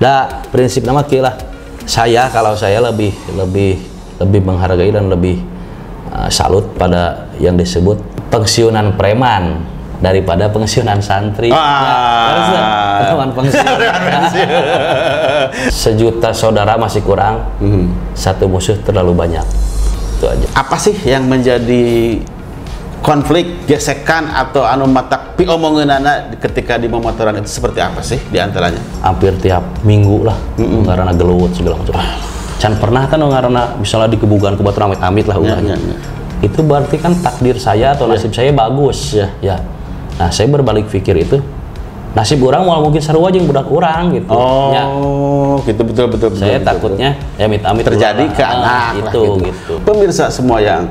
Nah, prinsip nama lah. Saya kalau saya lebih lebih lebih menghargai dan lebih uh, salut pada yang disebut pensiunan preman daripada pensiunan santri. Ah. Ya, terus lah, teman pensiun. Sejuta saudara masih kurang, satu musuh terlalu banyak. Itu aja. Apa sih yang menjadi konflik, gesekan atau anu matak pi omongeunana ketika di momotoran itu seperti apa sih di antaranya? hampir tiap minggu lah karena gelut segala macam can pernah kan karena misalnya di kebugan kebetulan amit-amit lah ulahnya ya, ya. itu berarti kan takdir saya atau nasib saya bagus Ya. ya nah saya berbalik pikir itu nasib orang mau mungkin seru aja yang budak orang gitu Ya, Oh, gitu betul betul betul. saya betul, takutnya ya amit-amit terjadi ke anak Ah, lah itu gitu. gitu Pemirsa semua yang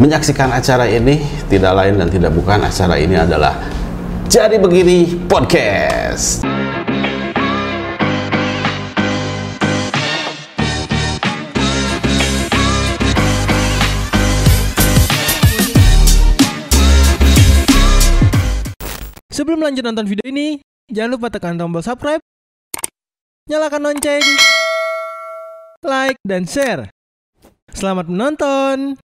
menyaksikan acara ini tidak lain dan tidak bukan acara ini adalah Jadi Begini Podcast. Sebelum lanjut nonton video ini, jangan lupa tekan tombol subscribe, nyalakan lonceng, like, dan share. Selamat menonton!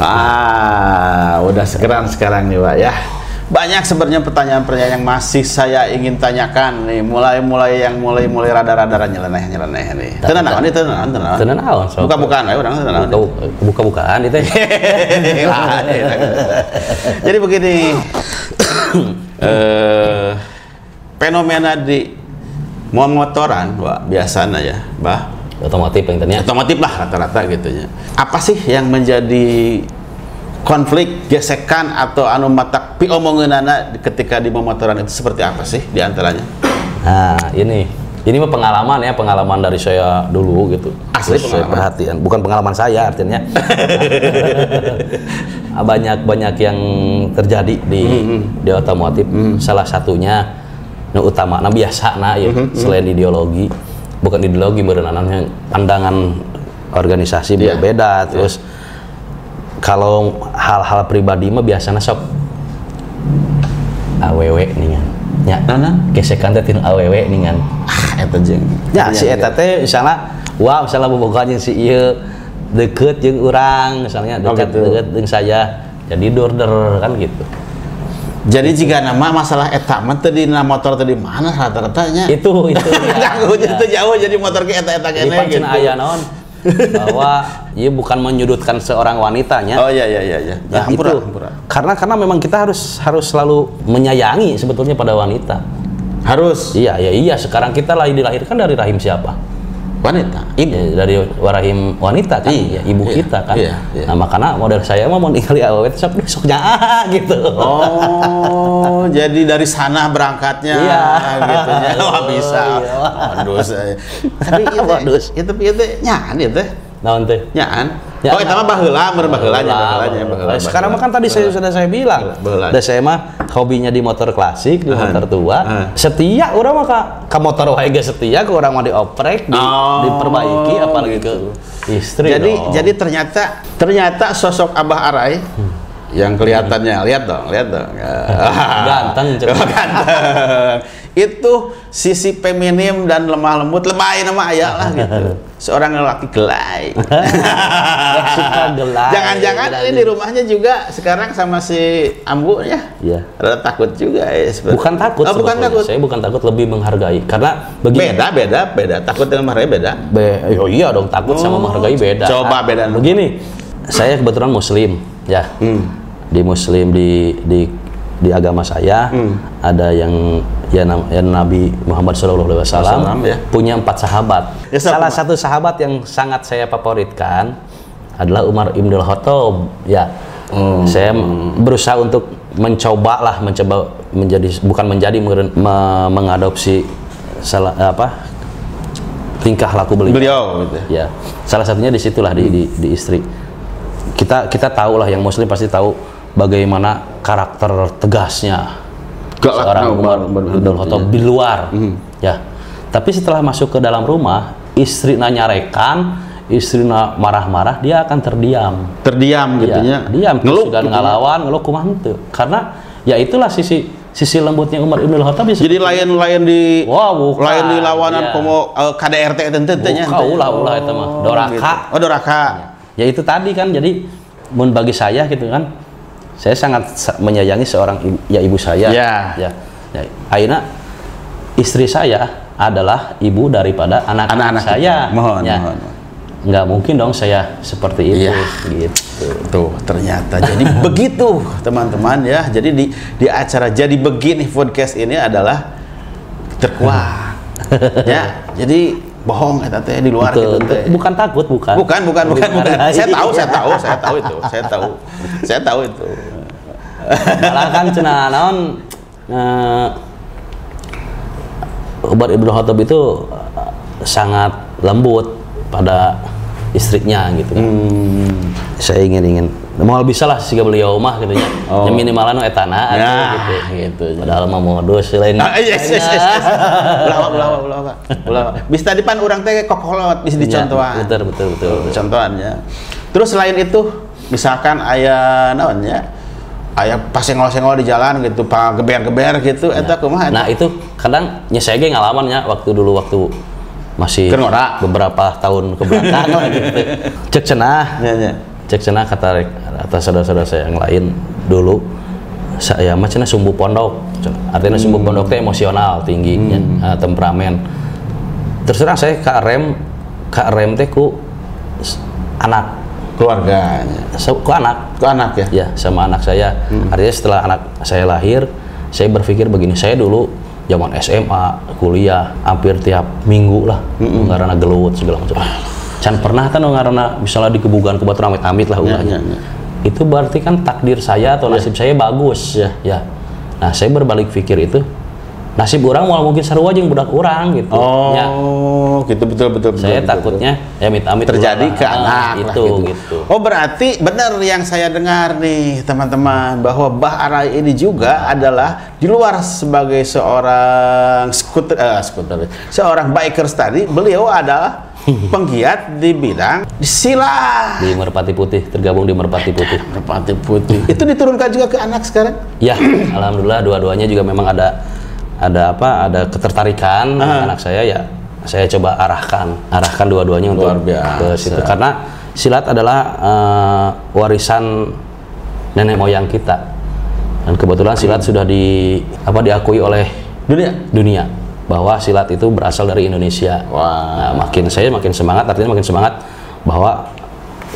Ah, udah segeran sekarang nih, Pak ya. Banyak sebenarnya pertanyaan-pertanyaan yang masih saya ingin tanyakan nih, mulai-mulai yang mulai-mulai rada-rada nyeleneh-nyeleneh nih. Tenan naon nih, tenan naon, tenan naon. Tenan naon. Buka-bukaan we urang tenan naon. Buka- buka-bukaan itu ya. Jadi begini, eh, fenomena di motoran, Wak, biasanya ya, bah, otomotif yang ternyata otomotif lah rata-rata gitu ya. Apa sih yang menjadi konflik, gesekan atau anu matak pi omongeunana ketika di motoran itu seperti apa sih di antaranya? Nah, ini ini mah pengalaman ya, pengalaman dari saya dulu gitu. Asli Terus saya perhatian, bukan pengalaman saya artinya. banyak banyak yang terjadi di Hmm, di otomotif. Salah satunya nu utama, nah biasa nah ya, Hmm, selain ideologi, bukan ideologi namanya pandangan organisasi Iya. berbeda. Terus kalau hal-hal pribadi mah biasanya sok aww ningan. Ya, Nana? gesekan teh tina aww ningan. Ah, eta jeung. Ya, si eta teh misalnya wah misalnya bobogohan jeung si ieu deket jeung urang misalnya Oh, dekat gitu. deket jeung saya. Jadi dorder kan gitu. Jadi jika nama masalah eta mah teu dina motor teh di mana rata-ratanya? Itu itu. Aku itu jauh jadi motor ke eta-eta kene gitu. aya naon bahwa ia bukan menyudutkan seorang wanitanya. Oh iya iya iya iya. Ya, hampura, itu hampura. karena karena memang kita harus harus selalu menyayangi sebetulnya pada wanita. Harus Iya, ya iya. Sekarang kita lahir dilahirkan dari rahim siapa? Wanita, ibu. Ya, dari rahim wanita kan, Iya, ya, ibu iya, kita kan. iya, iya. Nah, makanya model saya mah mau ningali awet sok soknya ah gitu. Oh, jadi dari sana berangkatnya Iya. gitu ya. Wah, bisa. Iya. Waduh. saya. Tapi itu Waduh. itu itu nyaan itu. Naon teh? Nyaan. Ya, oh, itu mah baheula, meureun baheulanya, baheulanya, baheula. Nah, Sekarang mah kan tadi saya sudah saya bilang. Baheula. Dan saya mah hobinya di motor klasik, di motor tua. Setia orang mah ka, ka motor wae ge setia, ke orang mah dioprek, di, Oh, diperbaiki apalagi gitu. ke istri. Jadi dong. jadi ternyata ternyata sosok Abah Arai yang kelihatannya lihat dong, lihat dong. Ganteng, Oh, ganteng. Itu sisi feminim dan lemah lembut, lemah nama ayah lah gitu. Seorang lelaki gelai. suka gelai. Jangan-jangan ini di rumahnya juga sekarang sama si Ambu ya. Iya. Rada takut juga ya sebenarnya. Bukan takut Oh, bukan sebetulnya. takut. Saya bukan takut, lebih menghargai. Karena begini. Beda, beda, beda. Takut dengan marah beda. Be, oh iya dong takut sama Oh, menghargai beda. coba beda. Begini, saya kebetulan muslim, ya. Hmm. Di muslim di di di agama saya Hmm. ada yang ya, ya Nabi Muhammad SAW Wasallam, ya. punya empat sahabat. Ya? Salah satu sahabat yang sangat saya favoritkan adalah Umar Ibn Khattab. Ya, Hmm. saya berusaha untuk mencoba lah, mencoba menjadi bukan menjadi me- mengadopsi salah apa tingkah laku beliau. Beliau gitu. Ya, salah satunya di situlah di, di, di istri. Kita kita tahu lah yang Muslim pasti tahu bagaimana karakter tegasnya Galaknya seorang Umar Umar bin Khattab, di luar. Ya, tapi setelah masuk ke dalam rumah, istri nyarekan, istri marah-marah, dia akan terdiam. Terdiam gitu Ya, diam gitu nya. ngalawan, ngeluh kumaha henteu. Karena ya itulah sisi sisi lembutnya Umar Ibn Khattab bisa Jadi lain-lain di Wah, bukan. lain di lawanan Iya. komo eh, KDRT tentu tentunya. Bukan, ulah, ulah itu mah. Doraka. Oh, Doraka. ya itu tadi kan jadi mun bagi saya gitu kan saya sangat sa- menyayangi seorang ibu, ya ibu saya Ya. ya, ya. Aina istri saya adalah ibu daripada anak-anak saya kita. Mohon, ya. mohon. nggak mungkin dong saya seperti itu Iya. gitu Tuh, ternyata jadi begitu, teman-teman ya. Jadi di di acara jadi begini podcast ini adalah terkuat. ya, jadi bohong eta teh di luar Betul. gitu teh. bukan takut bukan Bukan, bukan, bukan, bukan. Saya tahu, saya tahu, saya tahu itu. Saya tahu. Saya tahu itu. Malah kan cenah naon eh, Umar Ibn Khattab itu eh, sangat lembut pada istrinya gitu kan. Hmm. saya ingin ingin mau bisa lah sih beliau mah gitu ya Oh. yang minimalan nu etana Ya, gitu gitu. padahal mah modus lain Ah, yes, yes, yes, yes. Ulah, ulah, ulah, ulah, ulah. Bisa tadi pan orang teh kokolot bisa dicontohan. Ya, betul betul betul, betul. Contohannya. Terus selain itu, misalkan ayah naon ya? Ayah pas senggol-senggol di jalan gitu, pak geber-geber gitu, eta kumaha? nah itu kadang saya ge ngalamannya waktu dulu waktu masih Keur ngora. beberapa tahun ke belakang lah gitu. Cek cenah. Ya, ya. cek cenah kata atas saudara-saudara saya yang lain dulu saya mah cenah sumbu pondok. Artinya sumbu pondok teh emosional tinggi nya, eh, temperamen. Terus terang saya kak rem kak rem teh ku anak Keluarganya. Se- ku anak Ke anak ya? ya sama anak saya artinya setelah anak saya lahir saya berpikir begini saya dulu zaman SMA kuliah hampir tiap minggu lah karena gelut segala macam can pernah kan karena misalnya di kebugan kebetulan amit-amit lah ulahnya ya, ya. itu berarti kan takdir saya atau nasib saya bagus Ya. ya nah saya berbalik pikir itu nasib orang mau mungkin sarua jeung budak orang gitu Ya, Oh, gitu betul betul betul. saya betul, takutnya ya amit-amit terjadi ke anak lah itu gitu. gitu Oh berarti benar yang saya dengar nih teman-teman bahwa Bah Arai ini juga adalah di luar sebagai seorang skuter, eh, skuter, seorang bikers tadi, beliau adalah penggiat di bidang silat. di Merpati Putih tergabung di Merpati Putih Merpati putih. Itu diturunkan juga ke anak sekarang? Ya, alhamdulillah dua-duanya juga memang ada ada apa? Ada ketertarikan Ah. anak saya ya. Saya coba arahkan, arahkan dua-duanya untuk ke situ karena silat adalah eh, warisan nenek moyang kita. Dan kebetulan silat sudah di apa diakui oleh Dunia. dunia bahwa silat itu berasal dari Indonesia. Wah. Nah, makin saya makin semangat, artinya makin semangat bahwa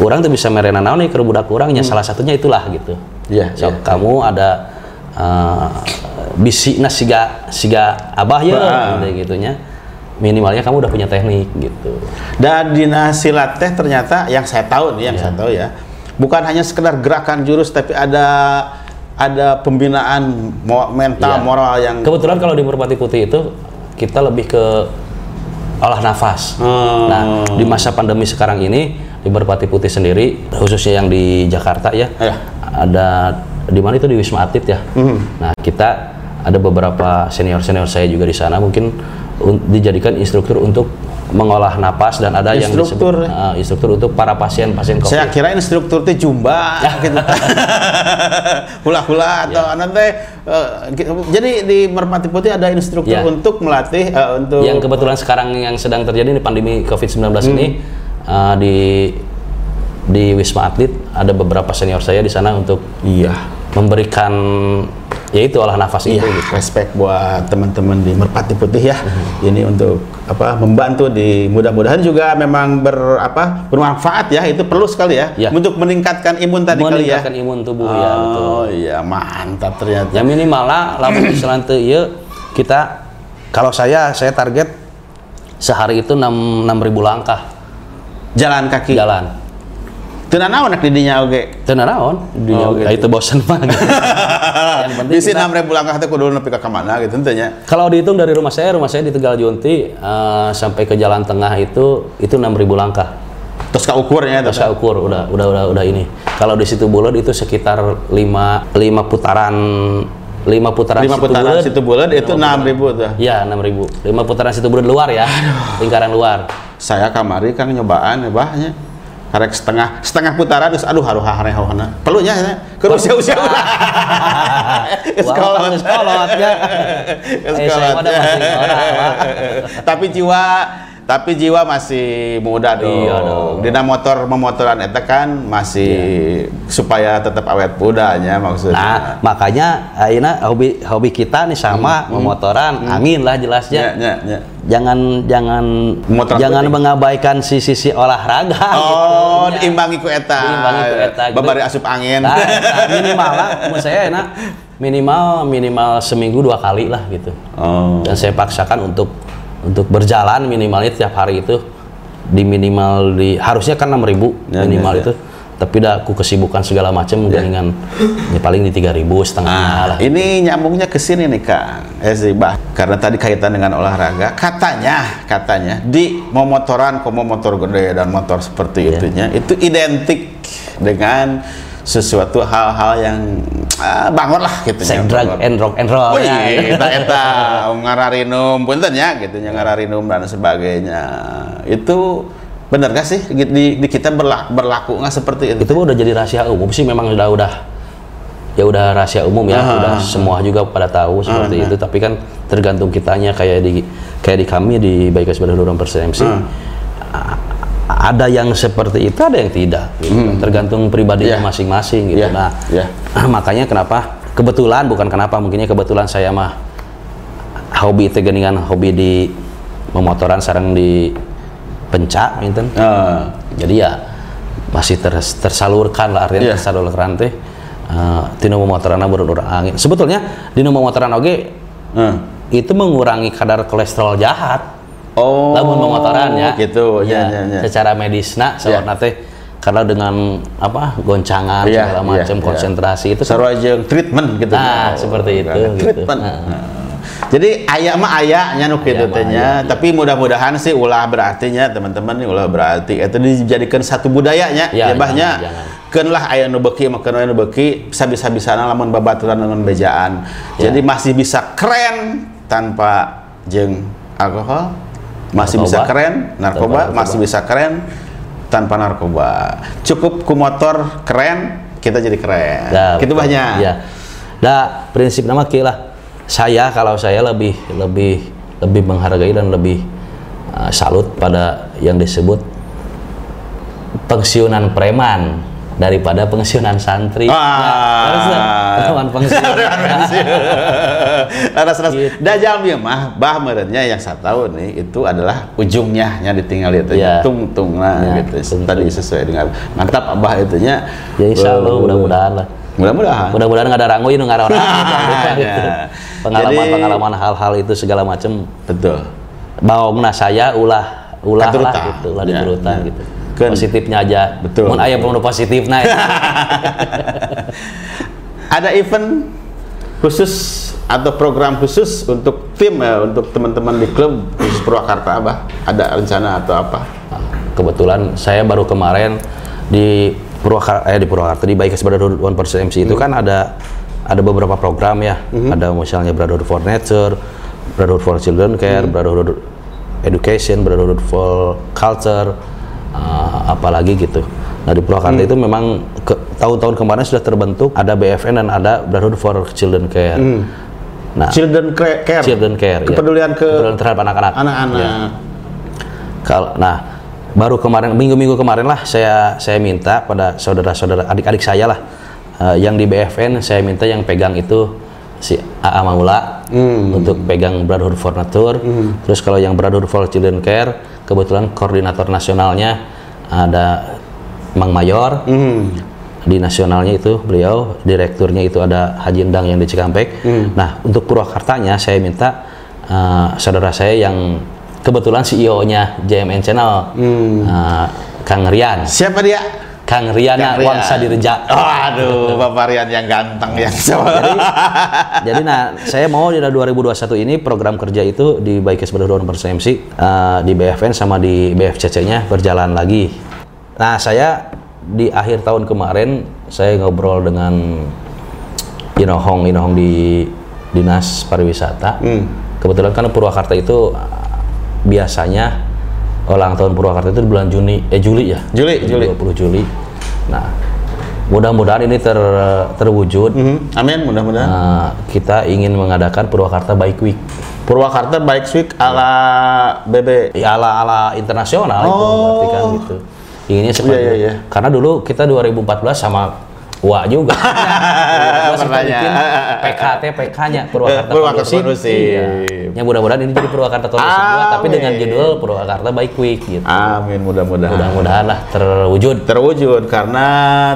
orang tuh bisa merena naon nih ke budak orangnya salah satunya itulah gitu. Iya, So, iya. kamu ada uh, bisina siga siga abah ya gitu gitunya. Minimalnya kamu udah punya teknik gitu. Dan di silat teh ternyata yang saya tahu nih, yang saya tahu ya, bukan hanya sekedar gerakan jurus, tapi ada ada pembinaan mental, Iya. moral yang Kebetulan kalau di Merpati Putih itu kita lebih ke olah nafas. Hmm. Nah, di masa pandemi sekarang ini di Merpati Putih sendiri, khususnya yang di Jakarta ya, Iya. ada di mana itu di Wisma Atlet ya. Hmm. Nah, kita ada beberapa senior senior saya juga di sana mungkin un- dijadikan instruktur untuk mengolah napas dan ada yang Instruktur. disebut uh, instruktur untuk para pasien pasien COVID. saya kira instruktur teh jumba gitu. Hula-hula atau teh eh, gitu. jadi di Merpati Putih ada instruktur Ya. untuk melatih eh, untuk yang kebetulan sekarang yang sedang terjadi di pandemi COVID-19 Hmm. ini uh, di di Wisma Atlet ada beberapa senior saya di sana untuk iya memberikan yaitu olah nafas Iya, itu gitu. respect buat teman-teman di Merpati Putih ya. Hmm. Ini untuk apa membantu di mudah-mudahan juga memang ber apa bermanfaat ya. Itu perlu sekali ya, Ya. untuk meningkatkan imun tadi kali ya. Meningkatkan imun tubuh ya betul. Oh iya, mantap ternyata. Ya minimal lah lamun misalnya teu ieu kita kalau saya saya target sehari itu 6 6000 langkah Jalan kaki. jalan. Teu naon nak di dinya oge. Teu naon, dunia Oh, gitu. itu bosan mah. gitu. Yang penting Bisi kita- 6000 langkah teh kudu nepi ka mana gitu tentunya. Kalau dihitung dari rumah saya, rumah saya di Tegal Junti eh, sampai ke jalan tengah itu itu 6000 langkah. Terus ka ukurnya Terus ukur udah udah udah udah ini. Kalau di situ bulat itu sekitar 5 5 putaran 5 putaran Lima situ putaran situ bulan itu Lima 6000 tuh. Iya, 6000. 5 putaran situ bulat luar ya. Lingkaran luar. Saya kamari Kang nyobaan ya bahnya. Karek setengah setengah putaran terus aduh haruh harehona. Perlunya ya. Ke usia usia ulah. Wah, sekolot ya. Eh, sekolah, Pak. Tapi jiwa tapi jiwa masih muda dong. Iya dong. Dina motor memotoran eta kan masih supaya tetap awet mudanya maksudnya. Nah, makanya ayeuna hobi hobi kita nih sama memotoran, angin lah jelasnya. Ya, ya, ya. Jangan jangan Motor jangan mengabaikan sisi-sisi olahraga Oh, gitu. diimbangi ku eta. Diimbangi ku eta, gitu. Babari asup angin. Nah, nah, minimal lah, menurut saya enak minimal minimal seminggu dua kali lah gitu. Oh. Dan saya paksakan untuk untuk berjalan minimalnya tiap hari itu di minimal di harusnya kan 6000 Ya, minimal ya, ya. itu. Tapi dah aku kesibukan segala macam dengan ya paling di 3000 setengahnya Nah, lah. ini nyambungnya ke sini nih Kang. Eh sih, Bah. Karena tadi kaitan dengan olahraga, katanya, katanya di memotoran, komo motor gede dan motor seperti Iya. itunya, itu identik dengan sesuatu hal-hal yang ah, bangun lah gitu Saya drag and rock and roll. Wih, ya. eta eta ngararinum punten ya gitu nya ngararinum dan sebagainya. Itu benar gak sih di, di- kita berlaku, berlaku nggak seperti itu? itu udah jadi rahasia umum sih memang udah udah ya udah rahasia umum ya Ah, udah ah, semua juga pada tahu seperti itu tapi kan tergantung kitanya kayak di kayak di kami di Baik Sebagai Ah. a- ada yang seperti itu ada yang tidak gitu. tergantung pribadinya Iya. masing-masing gitu Iya, nah iya. makanya kenapa kebetulan bukan kenapa mungkinnya kebetulan saya mah hobi itu geningan hobi di memotoran sarang di pencak gitu Eh, jadi ya masih ter- tersalurkan lah artinya Iya. tersalurkan teh uh, tinu memotoranna berurang angin sebetulnya di memotoran oge eh. itu mengurangi kadar kolesterol jahat Oh, lamun memotoran ya Gitu, ya, ya, ya. secara medisna Iya. soalnya teh karena dengan apa goncangan Iya, segala macam iya. konsentrasi itu Sarua jeung treatment gitu. Nah, Oh, seperti itu, gitu. Treatment. Nah. Nah. Jadi aya mah aya nya nu kitu nya, tapi mudah-mudahan sih ulah berarti nya teman-teman nih ulah berarti itu dijadikan satu budayanya Ya, ya bahnya jangan, jangan. keun lah aya nu beuki mah keun aya nu beuki bisa-bisana lamun babaturan dengan bejaan. Ya. Jadi masih bisa keren tanpa jeung alkohol, masih Narkoba. bisa keren narkoba, masih bisa keren tanpa narkoba. Cukup ku motor keren, kita jadi keren. Nah, gitu banyak. Ya. Nah, prinsip nama lah. Saya kalau saya lebih lebih lebih menghargai dan lebih uh, salut pada yang disebut pensiunan preman daripada pensiunan santri. Ah. Lah. Preman pensiun. Laras laras. Gitu. Dajal bieu mah bah meureunnya yang saya tahu nih itu adalah ujungnya nya ditinggal itu Ya. tung tung nah Ya, gitu. tung-tung. Tadi sesuai dengan mantap abah itunya. Ya insya Allah Eh, mudah-mudahan lah. Mudah-mudahan. Mudah-mudahan nggak ada rangoy nu ngarang orang. Pengalaman-pengalaman hal-hal itu segala macam Betul. bawangna saya ulah ulah lah gitu lah Ya, ya. gitu Kan- positifnya aja Betul. mun aya penuh positif nah Ada event khusus atau program khusus untuk tim ya untuk teman-teman di klub khusus Purwakarta Abah ada rencana atau apa? kebetulan saya baru kemarin di Purwakarta eh di Purwakarta di Baik Brotherhood One Percent MC itu kan ada ada beberapa program ya ada misalnya Brotherhood for Nature Brotherhood for Children Care Brotherhood Education Brotherhood for Culture uh, apalagi gitu nah di Purwakarta itu memang ke- tahun-tahun kemarin sudah terbentuk ada BFN dan ada Brotherhood for Children Care nah Children Care. Children Care ya. Kepedulian ke kepedulian terhadap anak-anak anak-anak. Ya. Kalau nah baru kemarin minggu-minggu kemarin lah saya saya minta pada saudara-saudara adik-adik saya lah eh, yang di BFN saya minta yang pegang itu si AA Maula untuk pegang Brotherhood for Nature. Terus kalau yang Brotherhood for Children Care kebetulan koordinator nasionalnya ada Mang Mayor. Di nasionalnya itu beliau, direkturnya itu ada Haji Endang yang di Cikampek. Nah, untuk Purwakartanya saya minta eh, saudara saya yang kebetulan CEO-nya JMN Channel, eh, Kang Rian. Siapa dia? Kang Riana Kang Rian. Wangsa Dirja. Oh, aduh, Bapak Rian yang ganteng yang Jadi, jadi nah, saya mau di 2021 ini program kerja itu di Baikes Berdua Persen MC eh, di BFN sama di BFCC-nya berjalan lagi. Nah, saya di akhir tahun kemarin saya ngobrol dengan Inohong, Inohong di Dinas Pariwisata. Kebetulan kan Purwakarta itu biasanya ulang tahun Purwakarta itu di bulan Juni eh Juli ya Juli, Juli. 20 Juli nah mudah-mudahan ini ter, terwujud Mhm. Amin, mudah-mudahan. Nah, kita ingin mengadakan Purwakarta Bike Week Purwakarta Bike Week ala BB. ya ala ala internasional itu Oh. berarti kan gitu inginnya seperti Iya, iya, iya. karena dulu kita 2014 sama Wah juga. Bikin PKT PK-nya Purwakarta Purwakarta. Iya. Ya mudah-mudahan ini jadi Purwakarta Kondusif juga, tapi dengan judul Purwakarta Bike Week gitu. Amin, mudah-mudahan. Mudah-mudahan lah terwujud. Terwujud karena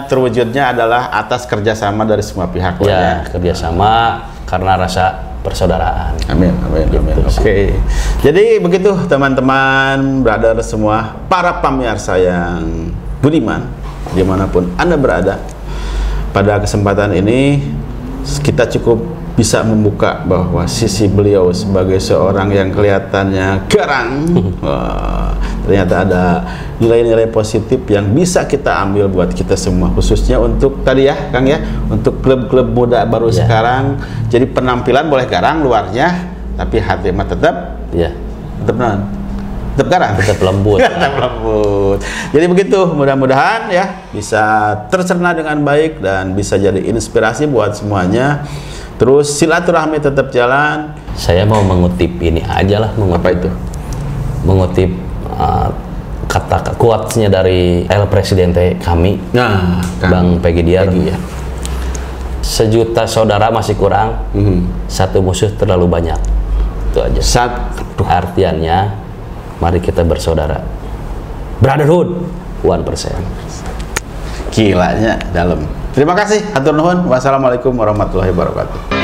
terwujudnya adalah atas kerjasama dari semua pihak ya. Ya, kerjasama karena rasa persaudaraan. Amin, amin, amin. Oke. Jadi begitu teman-teman, brother semua, para pamirsa yang budiman, di mana pun Anda berada, pada kesempatan ini kita cukup bisa membuka bahwa sisi beliau sebagai seorang yang kelihatannya garang, wah, ternyata ada nilai-nilai positif yang bisa kita ambil buat kita semua, khususnya untuk tadi ya, Kang ya, untuk klub-klub muda baru Ya. sekarang. Jadi penampilan boleh garang luarnya, tapi hati mah tetap Ya, tetap non, tetap garang. tetap lembut. tetap lembut. Jadi begitu, mudah-mudahan ya bisa tercerna dengan baik dan bisa jadi inspirasi buat semuanya. Terus silaturahmi tetap jalan. Saya mau mengutip ini aja lah, mengutip, Apa itu? mengutip uh, kata quotes-nya dari El Presidente kami, Nah, Bang Peggy Diar. Sejuta saudara masih kurang, Mhm. satu musuh terlalu banyak. Itu aja. Satu. Artiannya, mari kita bersaudara. Brotherhood, 1%. Kilanya dalam. Terima kasih. Hatur nuhun. Wassalamualaikum warahmatullahi wabarakatuh.